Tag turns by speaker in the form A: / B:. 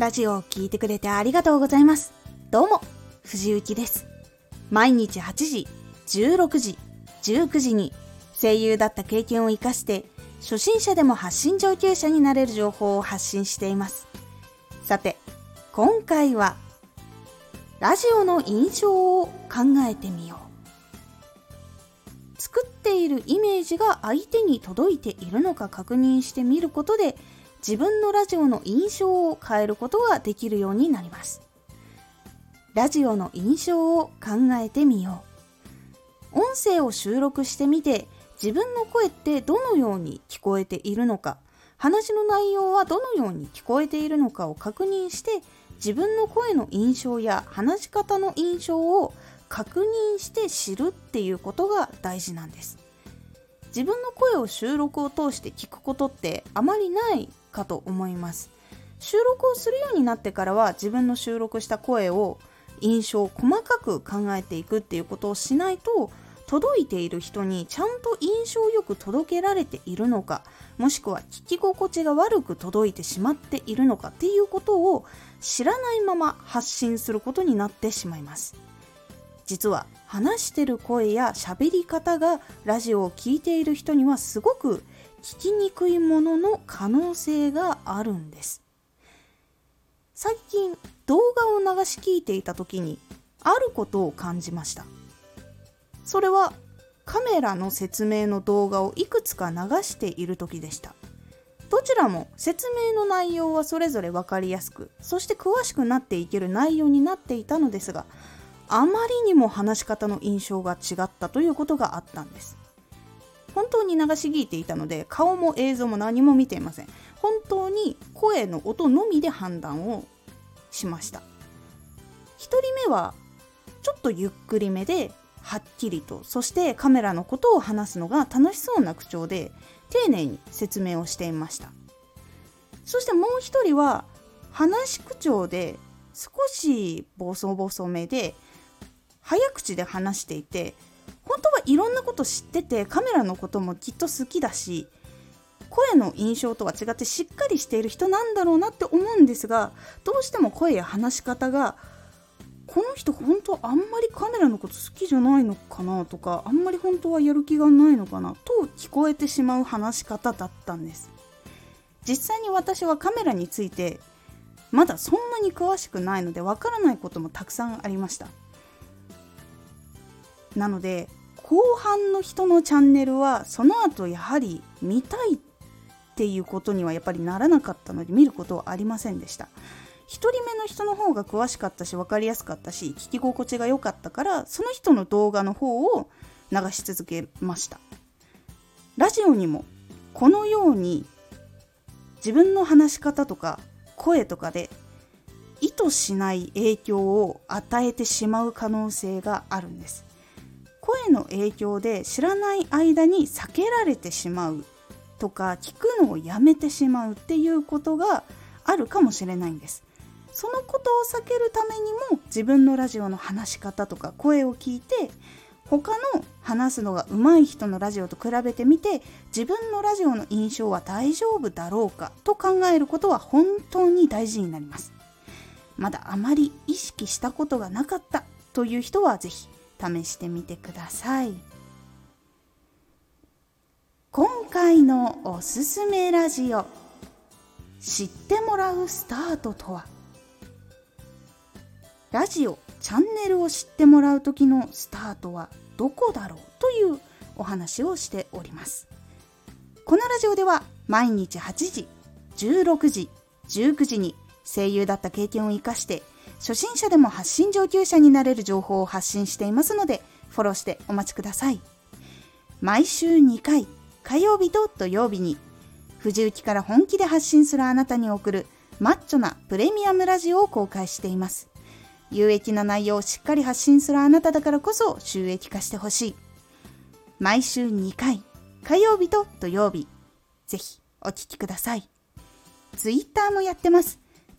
A: ラジオを聴いてくれてありがとうございます。どうも、藤幸です。毎日8時、16時、19時に声優だった経験を活かして、初心者でも発信上級者になれる情報を発信しています。さて、今回は、ラジオの印象を考えてみよう。作っているイメージが相手に届いているのか確認してみることで、自分のラジオの印象を変えることができるようになります。ラジオの印象を考えてみよう。音声を収録してみて自分の声ってどのように聞こえているのか話の内容はどのように聞こえているのかを確認して自分の声の印象や話し方の印象を確認して知るっていうことが大事なんです。自分の声を収録を通して聞くことってあまりないかと思います。収録をするようになってからは自分の収録した声を印象を細かく考えていくっていうことをしないと届いている人にちゃんと印象よく届けられているのかもしくは聞き心地が悪く届いてしまっているのかっていうことを知らないまま発信することになってしまいます。実は話してる声や喋り方がラジオを聴いている人にはすごく聞きにくいものの可能性があるんです。最近動画を流し聞いていた時にあることを感じました。それはカメラの説明の動画をいくつか流している時でした。どちらも説明の内容はそれぞれ分かりやすくそして詳しくなっていける内容になっていたのですがあまりにも話し方の印象が違ったということがあったんです。本当に流し聞いていたので顔も映像も何も見ていません。本当に声の音のみで判断をしました。1人目はちょっとゆっくりめではっきりとそしてカメラのことを話すのが楽しそうな口調で丁寧に説明をしていました。そしてもう一人は話し口調で少しボソボソめで早口で話していていろんなこと知っててカメラのこともきっと好きだし声の印象とは違ってしっかりしている人なんだろうなって思うんですがどうしても声や話し方がこの人本当あんまりカメラのこと好きじゃないのかなとかあんまり本当はやる気がないのかなと聞こえてしまう話し方だったんです。実際に私はカメラについてまだそんなに詳しくないのでわからないこともたくさんありました。なので後半の人のチャンネルはその後やはり見たいっていうことにはやっぱりならなかったので見ることはありませんでした。1人目の人の方が詳しかったし分かりやすかったし聞き心地が良かったからその人の動画の方を流し続けました。ラジオにもこのように自分の話し方とか声とかで意図しない影響を与えてしまう可能性があるんです。声の影響で知らない間に避けられてしまうとか聞くのをやめてしまうっていうことがあるかもしれないんです。そのことを避けるためにも自分のラジオの話し方とか声を聞いて他の話すのが上手い人のラジオと比べてみて自分のラジオの印象は大丈夫だろうかと考えることは本当に大事になります。まだあまり意識したことがなかったという人は是非試してみてください。今回のおすすめラジオ知ってもらうスタートとは？ラジオチャンネルを知ってもらう時のスタートはどこだろうというお話をしております。このラジオでは毎日8時16時19時に声優だった経験を生かして初心者でも発信上級者になれる情報を発信していますのでフォローしてお待ちください。毎週2回火曜日と土曜日に藤雪から本気で発信するあなたに送るマッチョなプレミアムラジオを公開しています。有益な内容をしっかり発信するあなただからこそ収益化してほしい。毎週2回火曜日と土曜日ぜひお聴きください。ツイッターもやってます。